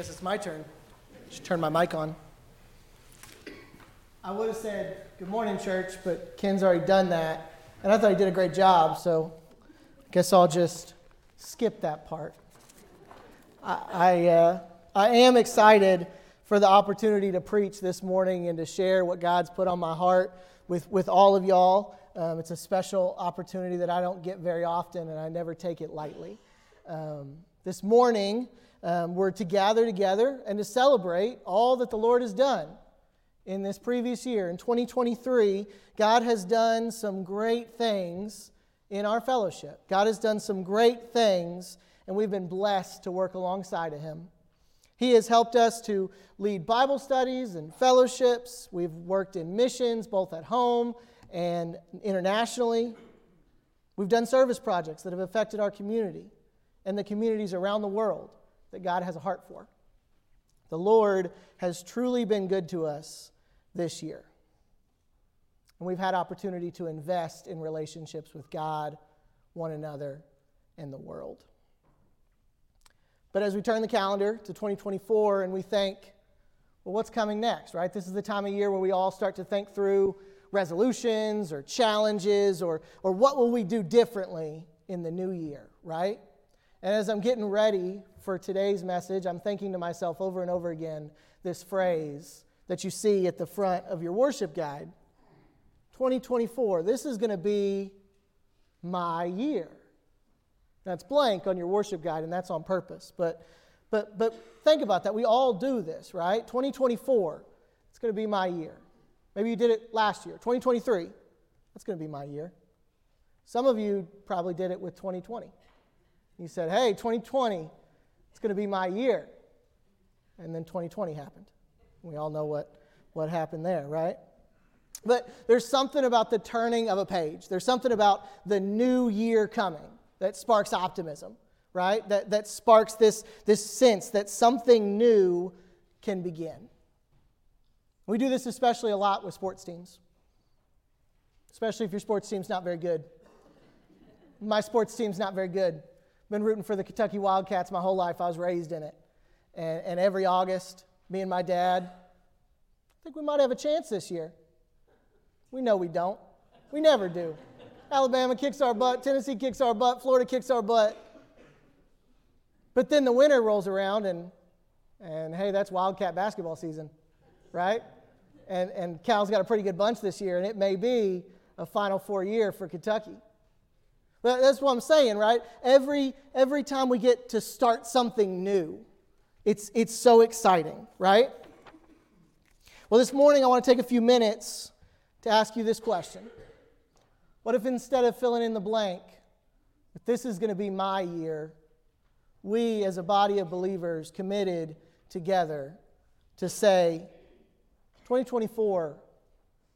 guess it's my turn. Just turn my mic on. I would have said, Good morning, church, but Ken's already done that. And I thought he did a great job, so I guess I'll just skip that part. I, I, uh, I am excited for the opportunity to preach this morning and to share what God's put on my heart with, with all of y'all. Um, it's a special opportunity that I don't get very often, and I never take it lightly. Um, this morning, um, we're to gather together and to celebrate all that the Lord has done in this previous year. In 2023, God has done some great things in our fellowship. God has done some great things, and we've been blessed to work alongside of Him. He has helped us to lead Bible studies and fellowships. We've worked in missions, both at home and internationally. We've done service projects that have affected our community and the communities around the world that God has a heart for. The Lord has truly been good to us this year. And we've had opportunity to invest in relationships with God, one another, and the world. But as we turn the calendar to 2024 and we think, well, what's coming next, right? This is the time of year where we all start to think through resolutions or challenges or, or what will we do differently in the new year, right? And as I'm getting ready for today's message, I'm thinking to myself over and over again this phrase that you see at the front of your worship guide 2024. This is going to be my year. That's blank on your worship guide, and that's on purpose. But, but, but think about that. We all do this, right? 2024, it's going to be my year. Maybe you did it last year. 2023, that's going to be my year. Some of you probably did it with 2020. You said, hey, 2020, it's going to be my year. And then 2020 happened. We all know what, what happened there, right? But there's something about the turning of a page. There's something about the new year coming that sparks optimism, right? That, that sparks this, this sense that something new can begin. We do this especially a lot with sports teams, especially if your sports team's not very good. My sports team's not very good been rooting for the Kentucky Wildcats my whole life. I was raised in it. And, and every August, me and my dad, I think we might have a chance this year. We know we don't. We never do. Alabama kicks our butt, Tennessee kicks our butt, Florida kicks our butt. But then the winter rolls around, and, and hey, that's Wildcat basketball season, right? And, and Cal's got a pretty good bunch this year, and it may be a Final Four year for Kentucky. That's what I'm saying, right? Every, every time we get to start something new, it's, it's so exciting, right? Well, this morning I want to take a few minutes to ask you this question What if instead of filling in the blank, if this is going to be my year, we as a body of believers committed together to say, 2024,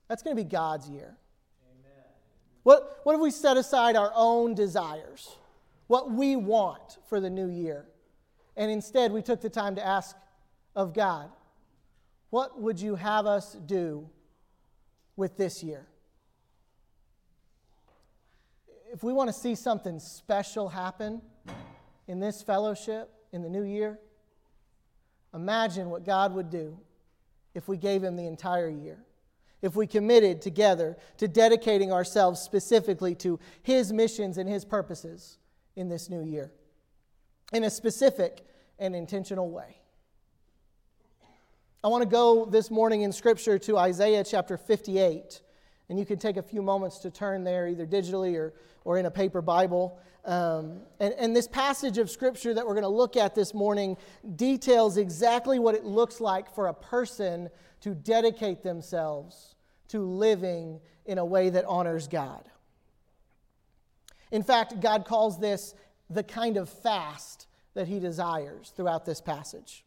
that's going to be God's year. What, what if we set aside our own desires, what we want for the new year, and instead we took the time to ask of God, what would you have us do with this year? If we want to see something special happen in this fellowship in the new year, imagine what God would do if we gave Him the entire year if we committed together to dedicating ourselves specifically to His missions and His purposes in this new year in a specific and intentional way. I want to go this morning in Scripture to Isaiah chapter 58. And you can take a few moments to turn there, either digitally or, or in a paper Bible. Um, and, and this passage of Scripture that we're going to look at this morning details exactly what it looks like for a person to dedicate themselves to living in a way that honors God. In fact, God calls this the kind of fast that he desires throughout this passage.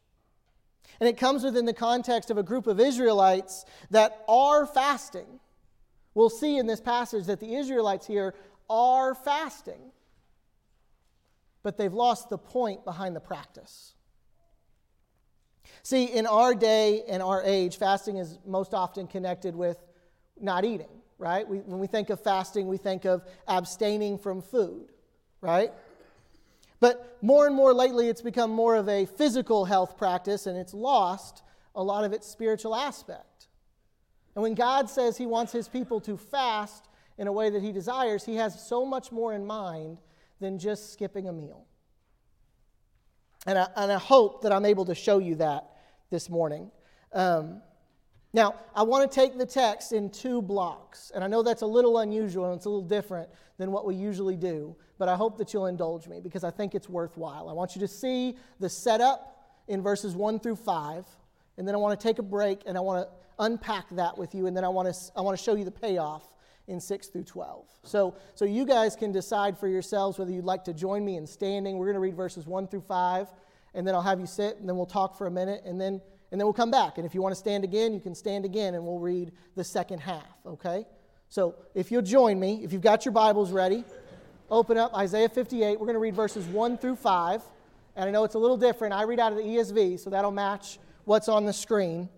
And it comes within the context of a group of Israelites that are fasting. We'll see in this passage that the Israelites here are fasting, but they've lost the point behind the practice. See, in our day and our age, fasting is most often connected with not eating, right? We, when we think of fasting, we think of abstaining from food, right? But more and more lately, it's become more of a physical health practice, and it's lost a lot of its spiritual aspect. And when God says He wants His people to fast in a way that He desires, He has so much more in mind than just skipping a meal. And I, and I hope that I'm able to show you that this morning. Um, now, I want to take the text in two blocks, and I know that's a little unusual and it's a little different than what we usually do, but I hope that you'll indulge me because I think it's worthwhile. I want you to see the setup in verses 1 through 5, and then I want to take a break and I want to unpack that with you, and then I want to, I want to show you the payoff in 6 through 12. So, so you guys can decide for yourselves whether you'd like to join me in standing. We're going to read verses 1 through 5, and then I'll have you sit, and then we'll talk for a minute, and then, and then we'll come back. And if you want to stand again, you can stand again, and we'll read the second half, okay? So if you'll join me, if you've got your Bibles ready, open up Isaiah 58. We're going to read verses 1 through 5. And I know it's a little different. I read out of the ESV, so that'll match what's on the screen.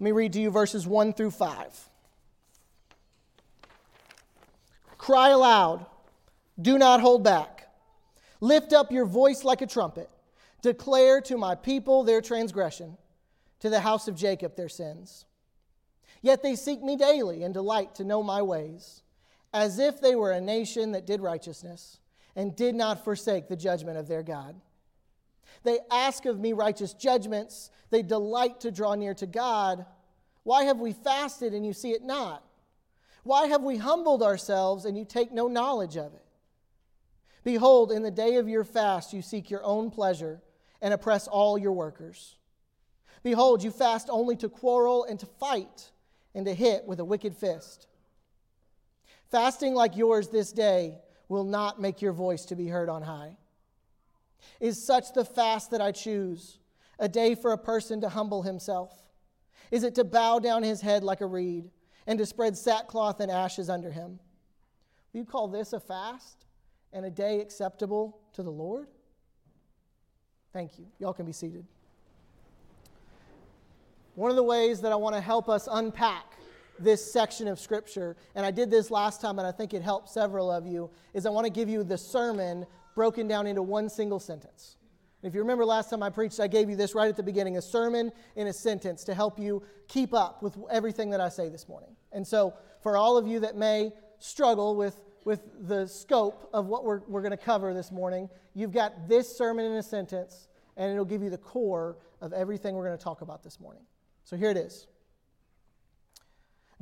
Let me read to you verses 1 through 5. Cry aloud, do not hold back. Lift up your voice like a trumpet. Declare to my people their transgression, to the house of Jacob their sins. Yet they seek me daily and delight to know my ways, as if they were a nation that did righteousness and did not forsake the judgment of their God. They ask of me righteous judgments, they delight to draw near to God. Why have we fasted and you see it not? Why have we humbled ourselves and you take no knowledge of it? Behold, in the day of your fast, you seek your own pleasure and oppress all your workers. Behold, you fast only to quarrel and to fight and to hit with a wicked fist. Fasting like yours this day will not make your voice to be heard on high. Is such the fast that I choose, a day for a person to humble himself? Is it to bow down his head like a reed? and to spread sackcloth and ashes under him. Will you call this a fast and a day acceptable to the Lord? Thank you. Y'all can be seated. One of the ways that I want to help us unpack this section of Scripture, and I did this last time and I think it helped several of you, is I want to give you the sermon broken down into one single sentence. If you remember last time I preached, I gave you this right at the beginning a sermon in a sentence to help you keep up with everything that I say this morning. And so, for all of you that may struggle with, with the scope of what we're, we're going to cover this morning, you've got this sermon in a sentence, and it'll give you the core of everything we're going to talk about this morning. So, here it is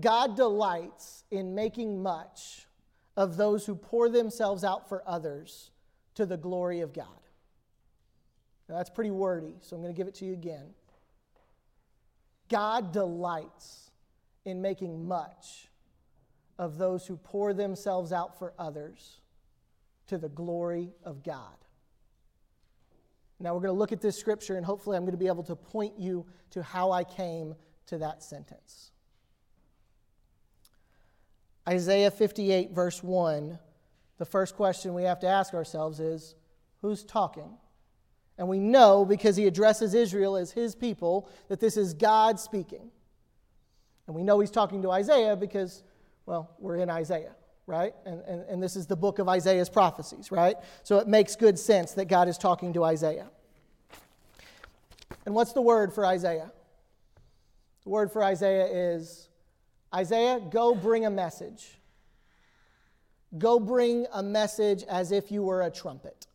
God delights in making much of those who pour themselves out for others to the glory of God. Now, that's pretty wordy, so I'm going to give it to you again. God delights in making much of those who pour themselves out for others to the glory of God. Now, we're going to look at this scripture, and hopefully, I'm going to be able to point you to how I came to that sentence. Isaiah 58, verse 1, the first question we have to ask ourselves is who's talking? And we know because he addresses Israel as his people that this is God speaking. And we know he's talking to Isaiah because, well, we're in Isaiah, right? And, and, and this is the book of Isaiah's prophecies, right? So it makes good sense that God is talking to Isaiah. And what's the word for Isaiah? The word for Isaiah is Isaiah, go bring a message. Go bring a message as if you were a trumpet.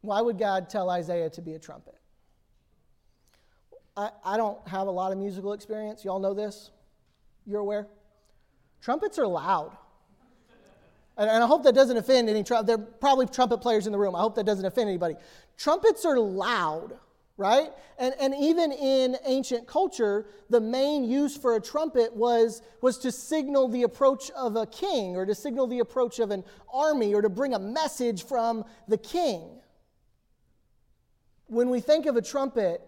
Why would God tell Isaiah to be a trumpet? I, I don't have a lot of musical experience. Y'all know this? You're aware? Trumpets are loud. And, and I hope that doesn't offend any. There are probably trumpet players in the room. I hope that doesn't offend anybody. Trumpets are loud, right? And, and even in ancient culture, the main use for a trumpet was, was to signal the approach of a king or to signal the approach of an army or to bring a message from the king when we think of a trumpet,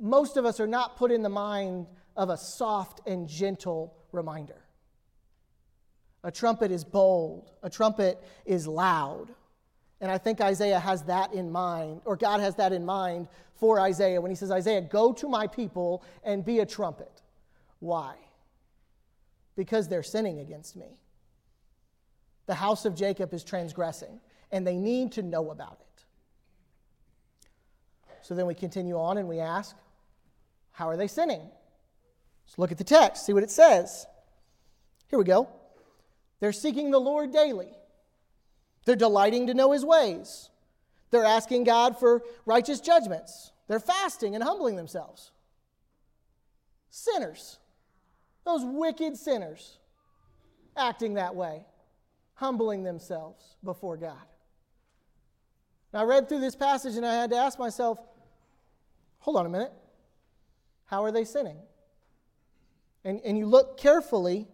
most of us are not put in the mind of a soft and gentle reminder. A trumpet is bold, a trumpet is loud. And I think Isaiah has that in mind, or God has that in mind for Isaiah when he says, Isaiah, go to my people and be a trumpet. Why? Because they're sinning against me. The house of Jacob is transgressing. and they need to know about it. So then we continue on and we ask, how are they sinning? Let's look at the text, see what it says. Here we go. They're seeking the Lord daily. They're delighting to know his ways. They're asking God for righteous judgments. They're fasting and humbling themselves. Sinners, those wicked sinners, acting that way, humbling themselves before God. Now, I read through this passage and I had to ask myself, hold on a minute. How are they sinning? And, and you look carefully,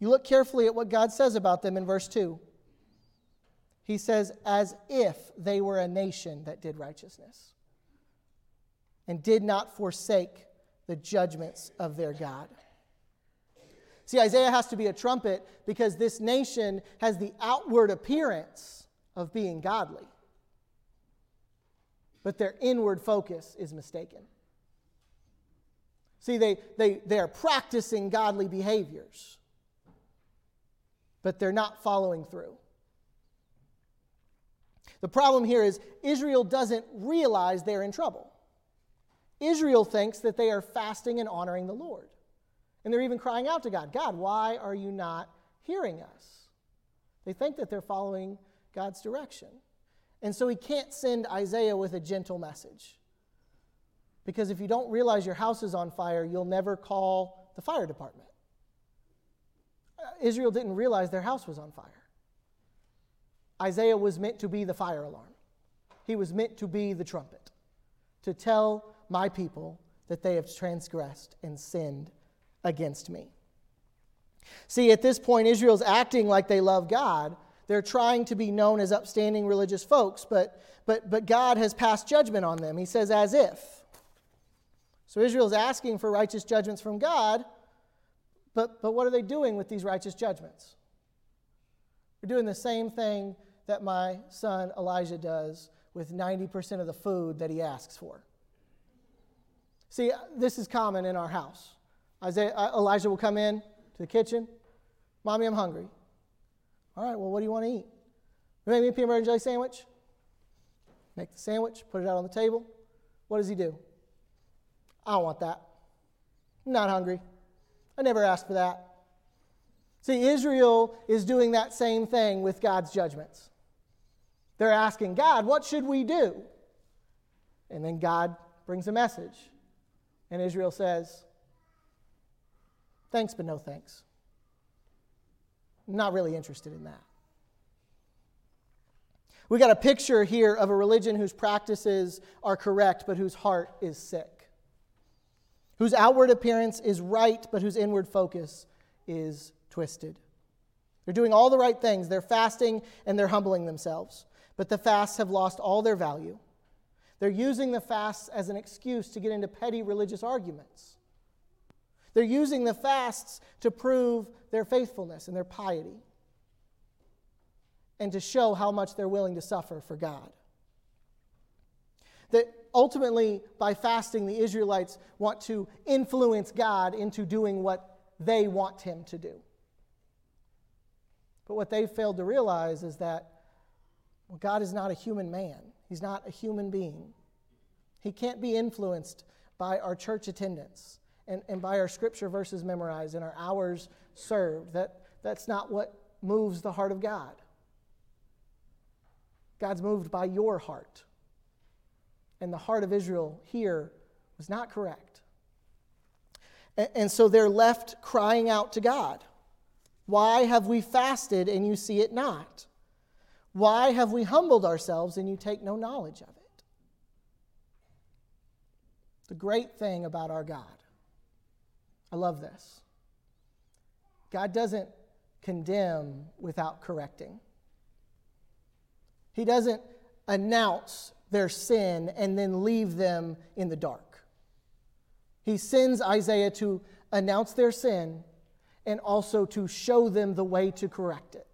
you look carefully at what God says about them in verse 2. He says, as if they were a nation that did righteousness and did not forsake the judgments of their God. See, Isaiah has to be a trumpet because this nation has the outward appearance of being godly, but their inward focus is mistaken. See, they, they, they are practicing godly behaviors, but they're not following through. The problem here is Israel doesn't realize they're in trouble. Israel thinks that they are fasting and honoring the Lord. And they're even crying out to God God, why are you not hearing us? They think that they're following God's direction. And so he can't send Isaiah with a gentle message. Because if you don't realize your house is on fire, you'll never call the fire department. Israel didn't realize their house was on fire. Isaiah was meant to be the fire alarm, he was meant to be the trumpet, to tell my people that they have transgressed and sinned against me. See, at this point, Israel's acting like they love God. They're trying to be known as upstanding religious folks, but, but, but God has passed judgment on them. He says, as if. So Israel's asking for righteous judgments from God, but, but what are they doing with these righteous judgments? They're doing the same thing that my son Elijah does with 90% of the food that he asks for. See, this is common in our house. Isaiah, uh, Elijah will come in to the kitchen. Mommy, I'm hungry. All right, well, what do you want to eat? Make me a peanut butter and jelly sandwich. Make the sandwich, put it out on the table. What does he do? I don't want that. I'm not hungry. I never asked for that. See, Israel is doing that same thing with God's judgments. They're asking God, what should we do? And then God brings a message. And Israel says, thanks, but no thanks. Not really interested in that. We got a picture here of a religion whose practices are correct, but whose heart is sick, whose outward appearance is right, but whose inward focus is twisted. They're doing all the right things. They're fasting and they're humbling themselves but the fasts have lost all their value. They're using the fasts as an excuse to get into petty religious arguments. They're using the fasts to prove their faithfulness and their piety and to show how much they're willing to suffer for God. That ultimately, by fasting, the Israelites want to influence God into doing what they want Him to do. But what they failed to realize is that well, God is not a human man, He's not a human being. He can't be influenced by our church attendance and, and by our scripture verses memorized and our hours served. That, that's not what moves the heart of God. God's moved by your heart. And the heart of Israel here was not correct. And, so they're left crying out to God Why have we fasted and you see it not? Why have we humbled ourselves and you take no knowledge of it? The great thing about our God, I love this. God doesn't condemn without correcting. He doesn't announce their sin and then leave them in the dark. He sends Isaiah to announce their sin and also to show them the way to correct it.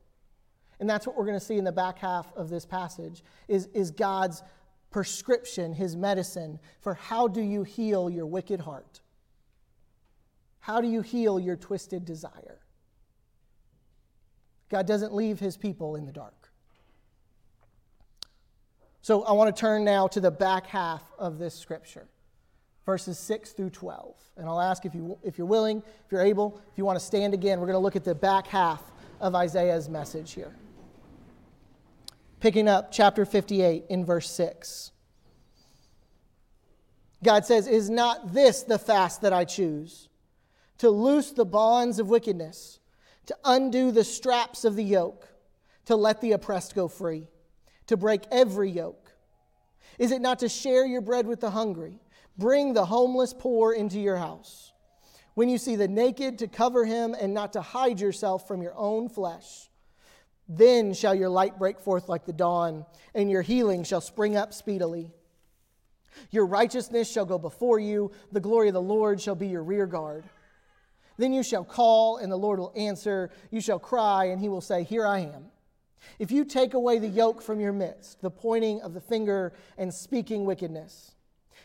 And that's what we're going to see in the back half of this passage is, is God's prescription, his medicine for how do you heal your wicked heart? How do you heal your twisted desire? God doesn't leave his people in the dark. So I want to turn now to the back half of this scripture, verses 6 through 12. And I'll ask if, you, if you're willing, if you're able, if you want to stand again, we're going to look at the back half of Isaiah's message here. Picking up chapter 58 in verse 6. God says, Is not this the fast that I choose? To loose the bonds of wickedness, to undo the straps of the yoke, to let the oppressed go free, to break every yoke. Is it not to share your bread with the hungry, bring the homeless poor into your house? When you see the naked, to cover him and not to hide yourself from your own flesh. Then shall your light break forth like the dawn, and your healing shall spring up speedily. Your righteousness shall go before you, the glory of the Lord shall be your rear guard. Then you shall call, and the Lord will answer. You shall cry, and he will say, Here I am. If you take away the yoke from your midst, the pointing of the finger and speaking wickedness,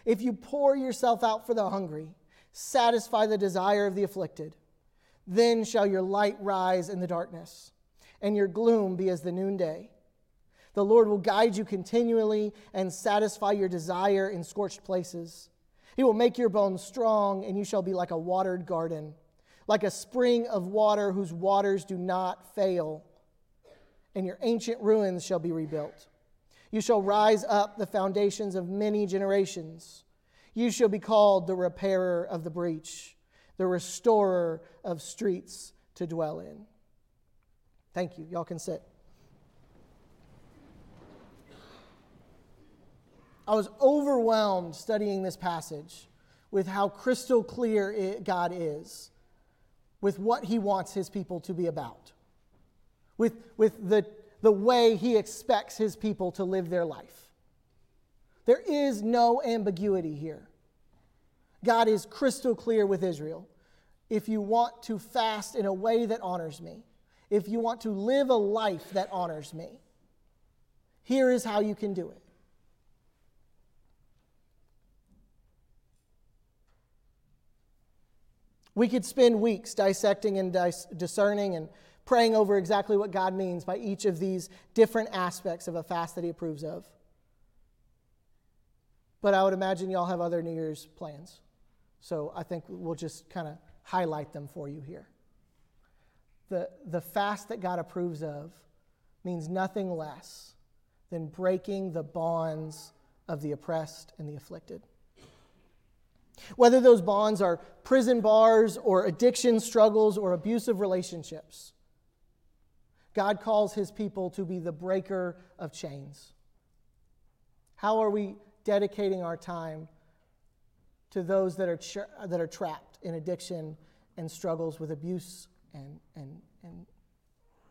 if you pour yourself out for the hungry, satisfy the desire of the afflicted, then shall your light rise in the darkness, and your gloom be as the noonday. The Lord will guide you continually and satisfy your desire in scorched places. He will make your bones strong, and you shall be like a watered garden, like a spring of water whose waters do not fail. And your ancient ruins shall be rebuilt. You shall rise up the foundations of many generations. You shall be called the repairer of the breach, the restorer of streets to dwell in. Thank you. Y'all can sit. I was overwhelmed studying this passage with how crystal clear it, God is with what he wants his people to be about, with, with the, the way he expects his people to live their life. There is no ambiguity here. God is crystal clear with Israel. If you want to fast in a way that honors me, if you want to live a life that honors me, here is how you can do it. We could spend weeks dissecting and dis- discerning and praying over exactly what God means by each of these different aspects of a fast that He approves of. But I would imagine y'all have other New Year's plans. So I think we'll just kind of highlight them for you here. The, the fast that God approves of means nothing less than breaking the bonds of the oppressed and the afflicted. Whether those bonds are prison bars or addiction struggles or abusive relationships, God calls his people to be the breaker of chains. How are we dedicating our time to those that are, tra- that are trapped in addiction and struggles with abuse and, and, and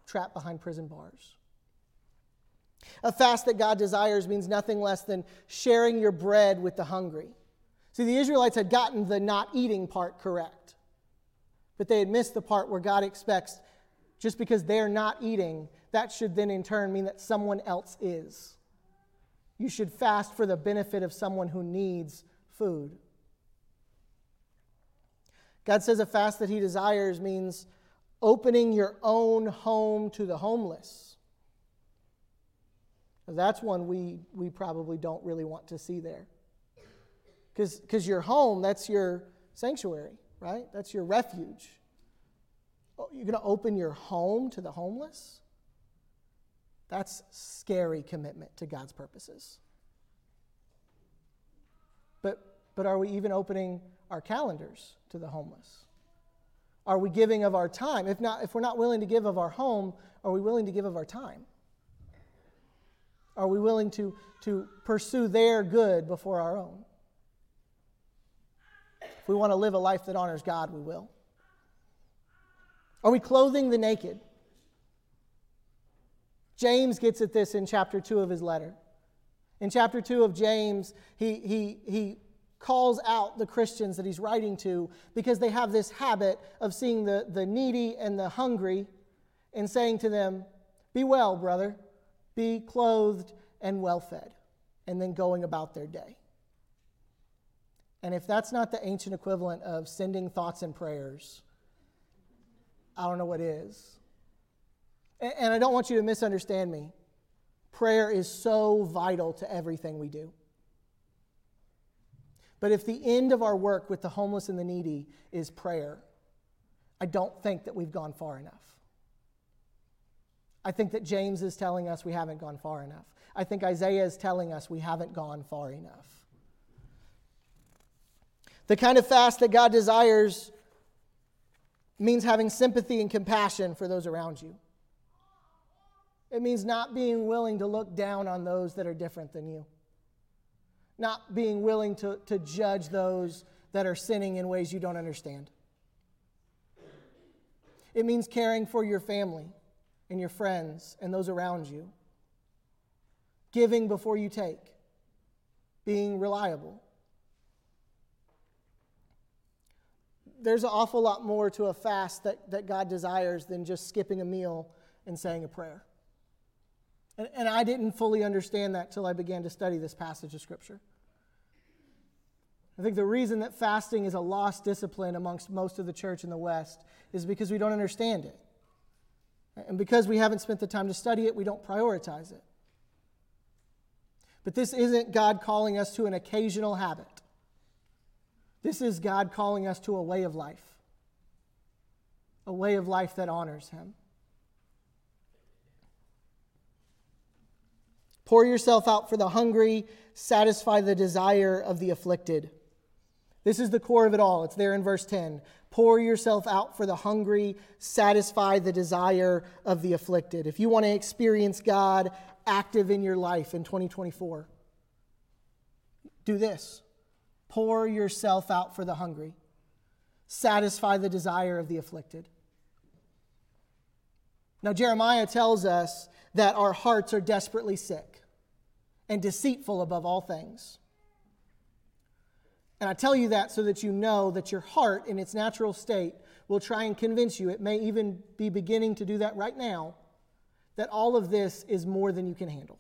trapped behind prison bars? A fast that God desires means nothing less than sharing your bread with the hungry See, the Israelites had gotten the not eating part correct, but they had missed the part where God expects just because they're not eating, that should then in turn mean that someone else is. You should fast for the benefit of someone who needs food. God says a fast that He desires means opening your own home to the homeless. That's one we, we probably don't really want to see there. Because your home, that's your sanctuary, right? That's your refuge. Oh, you're going to open your home to the homeless? That's scary commitment to God's purposes. But, but are we even opening our calendars to the homeless? Are we giving of our time? If, not, if we're not willing to give of our home, are we willing to give of our time? Are we willing to, to pursue their good before our own? If we want to live a life that honors God, we will. Are we clothing the naked? James gets at this in chapter 2 of his letter. In chapter 2 of James, he, he, he calls out the Christians that he's writing to because they have this habit of seeing the, the needy and the hungry and saying to them, Be well, brother, be clothed and well fed, and then going about their day. And if that's not the ancient equivalent of sending thoughts and prayers, I don't know what is. And I don't want you to misunderstand me. Prayer is so vital to everything we do. But if the end of our work with the homeless and the needy is prayer, I don't think that we've gone far enough. I think that James is telling us we haven't gone far enough. I think Isaiah is telling us we haven't gone far enough. The kind of fast that God desires means having sympathy and compassion for those around you. It means not being willing to look down on those that are different than you, not being willing to, to judge those that are sinning in ways you don't understand. It means caring for your family and your friends and those around you, giving before you take, being reliable. There's an awful lot more to a fast that, that God desires than just skipping a meal and saying a prayer. And, and I didn't fully understand that till I began to study this passage of Scripture. I think the reason that fasting is a lost discipline amongst most of the church in the West is because we don't understand it. And because we haven't spent the time to study it, we don't prioritize it. But this isn't God calling us to an occasional habit. This is God calling us to a way of life, a way of life that honors Him. Pour yourself out for the hungry, satisfy the desire of the afflicted. This is the core of it all. It's there in verse 10. Pour yourself out for the hungry, satisfy the desire of the afflicted. If you want to experience God active in your life in 2024, do this pour yourself out for the hungry, satisfy the desire of the afflicted. Now, Jeremiah tells us that our hearts are desperately sick and deceitful above all things. And I tell you that so that you know that your heart, in its natural state, will try and convince you, it may even be beginning to do that right now, that all of this is more than you can handle.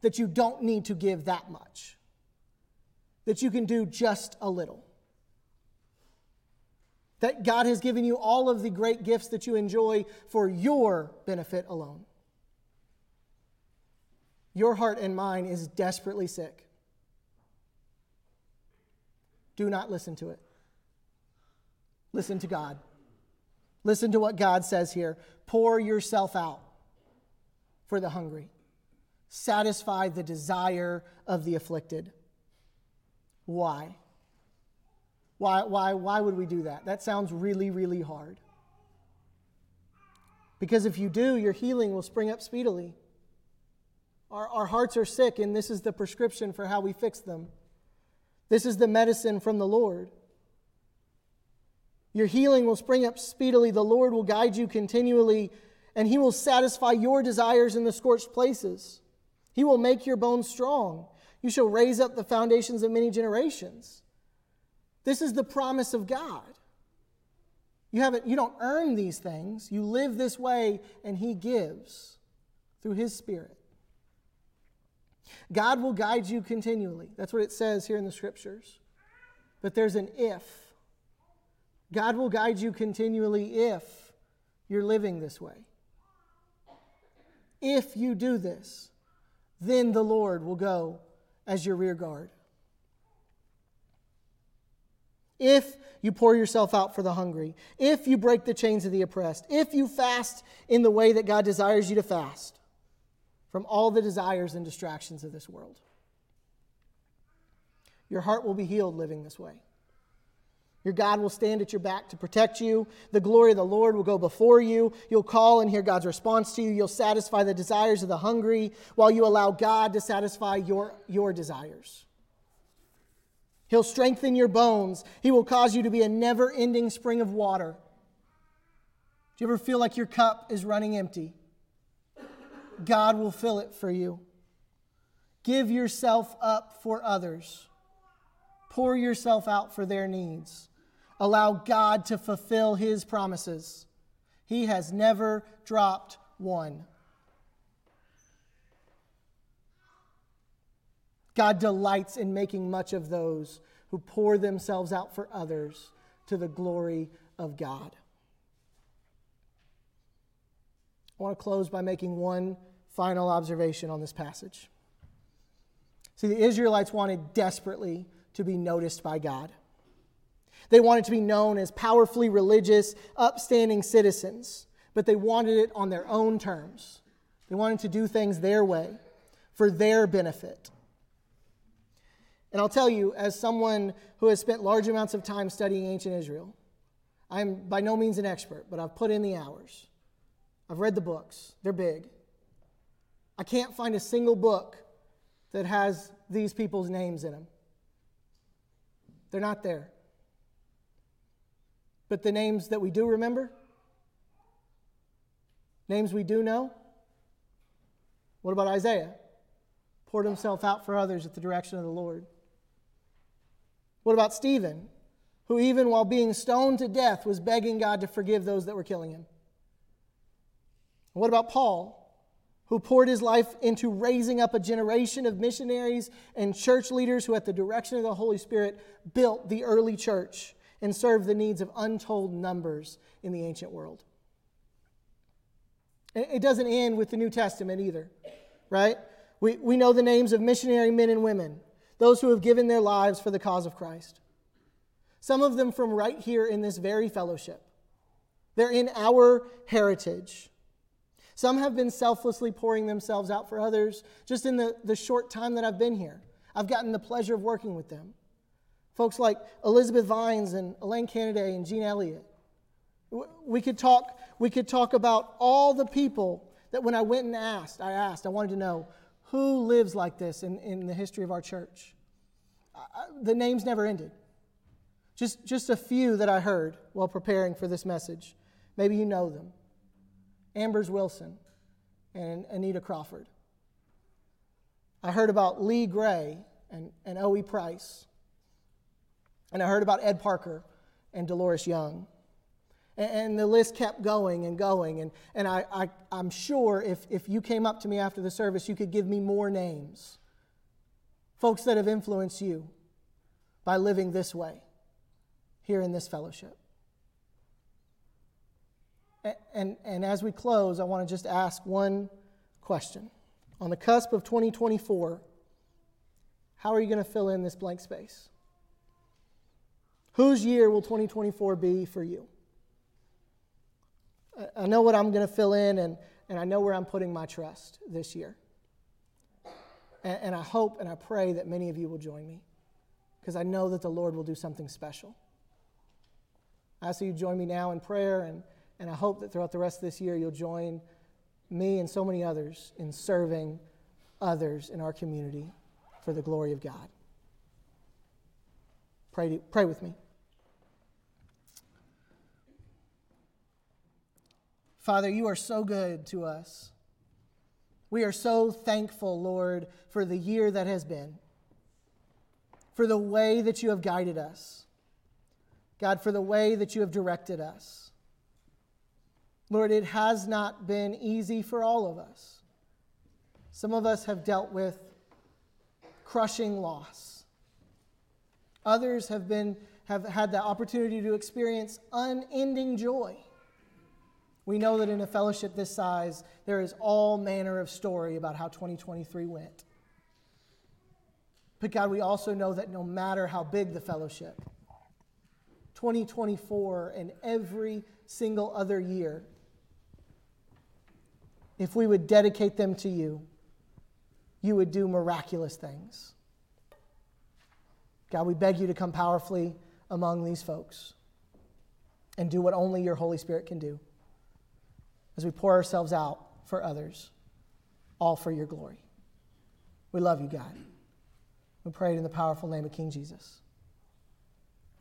That you don't need to give that much. That you can do just a little. That God has given you all of the great gifts that you enjoy for your benefit alone. Your heart and mine is desperately sick. Do not listen to it. Listen to God. Listen to what God says here. Pour yourself out for the hungry, satisfy the desire of the afflicted. Why? Why, why, why would we do that? That sounds really, really hard. Because if you do, your healing will spring up speedily. Our, our hearts are sick, and this is the prescription for how we fix them. This is the medicine from the Lord. Your healing will spring up speedily. The Lord will guide you continually, and He will satisfy your desires in the scorched places. He will make your bones strong. You shall raise up the foundations of many generations. This is the promise of God. You, haven't, you don't earn these things. You live this way, and He gives through His Spirit. God will guide you continually. That's what it says here in the scriptures. But there's an if. God will guide you continually if you're living this way. If you do this, then the Lord will go as your rear guard. If you pour yourself out for the hungry, if you break the chains of the oppressed, if you fast in the way that God desires you to fast, from all the desires and distractions of this world. Your heart will be healed living this way. Your God will stand at your back to protect you. The glory of the Lord will go before you. You'll call and hear God's response to you. You'll satisfy the desires of the hungry while you allow God to satisfy your, your desires. He'll strengthen your bones. He will cause you to be a never ending spring of water. Do you ever feel like your cup is running empty? God will fill it for you. Give yourself up for others. Pour yourself out for their needs. Allow God to fulfill his promises. He has never dropped one. God delights in making much of those who pour themselves out for others to the glory of God. I want to close by making one final observation on this passage. See, the Israelites wanted desperately to be noticed by God. They wanted to be known as powerfully religious, upstanding citizens, but they wanted it on their own terms. They wanted to do things their way, for their benefit. And I'll tell you, as someone who has spent large amounts of time studying ancient Israel, I'm by no means an expert, but I've put in the hours. I've read the books, they're big. I can't find a single book that has these people's names in them. They're not there. But the names that we do remember, names we do know, what about Isaiah? Poured himself out for others at the direction of the Lord. What about Stephen, who, even while being stoned to death, was begging God to forgive those that were killing him? What about Paul, who poured his life into raising up a generation of missionaries and church leaders who, at the direction of the Holy Spirit, built the early church and served the needs of untold numbers in the ancient world? It doesn't end with the New Testament either, right? We, we know the names of missionary men and women, those who have given their lives for the cause of Christ. Some of them from right here in this very fellowship. They're in our heritage. Some have been selflessly pouring themselves out for others just in the, the short time that I've been here. I've gotten the pleasure of working with them. Folks like Elizabeth Vines and Elaine Canaday and Jean Elliott. We could, talk, we could talk about all the people that when I went and asked, I asked, I wanted to know who lives like this in, in the history of our church. I, the names never ended. Just, just a few that I heard while preparing for this message. Maybe you know them. Ambers Wilson, and Anita Crawford. I heard about Lee Gray and, and O.E. Price. And I heard about Ed Parker and Dolores Young. And, and the list kept going and going. And, and I, I, I'm sure if, if you came up to me after the service, you could give me more names. Folks that have influenced you by living this way here in this fellowship. And, and as we close, I want to just ask one question. On the cusp of 2024, how are you going to fill in this blank space? Whose year will 2024 be for you? I know what I'm going to fill in, and, and I know where I'm putting my trust this year. And, and I hope and I pray that many of you will join me because I know that the Lord will do something special. I ask you join me now in prayer and and I hope that throughout the rest of this year, you'll join me and so many others in serving others in our community for the glory of God. Pray, pray with me. Father, you are so good to us. We are so thankful, Lord, for the year that has been, for the way that you have guided us, God, for the way that you have directed us. Lord, it has not been easy for all of us. Some of us have dealt with crushing loss. Others have, been, have had the opportunity to experience unending joy. We know that in a fellowship this size, there is all manner of story about how 2023 went. But God, we also know that no matter how big the fellowship, 2024 and every single other year if we would dedicate them to you, you would do miraculous things. God, we beg you to come powerfully among these folks and do what only your Holy Spirit can do as we pour ourselves out for others, all for your glory. We love you, God. We pray it in the powerful name of King Jesus.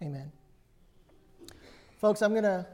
Amen. Folks, I'm going to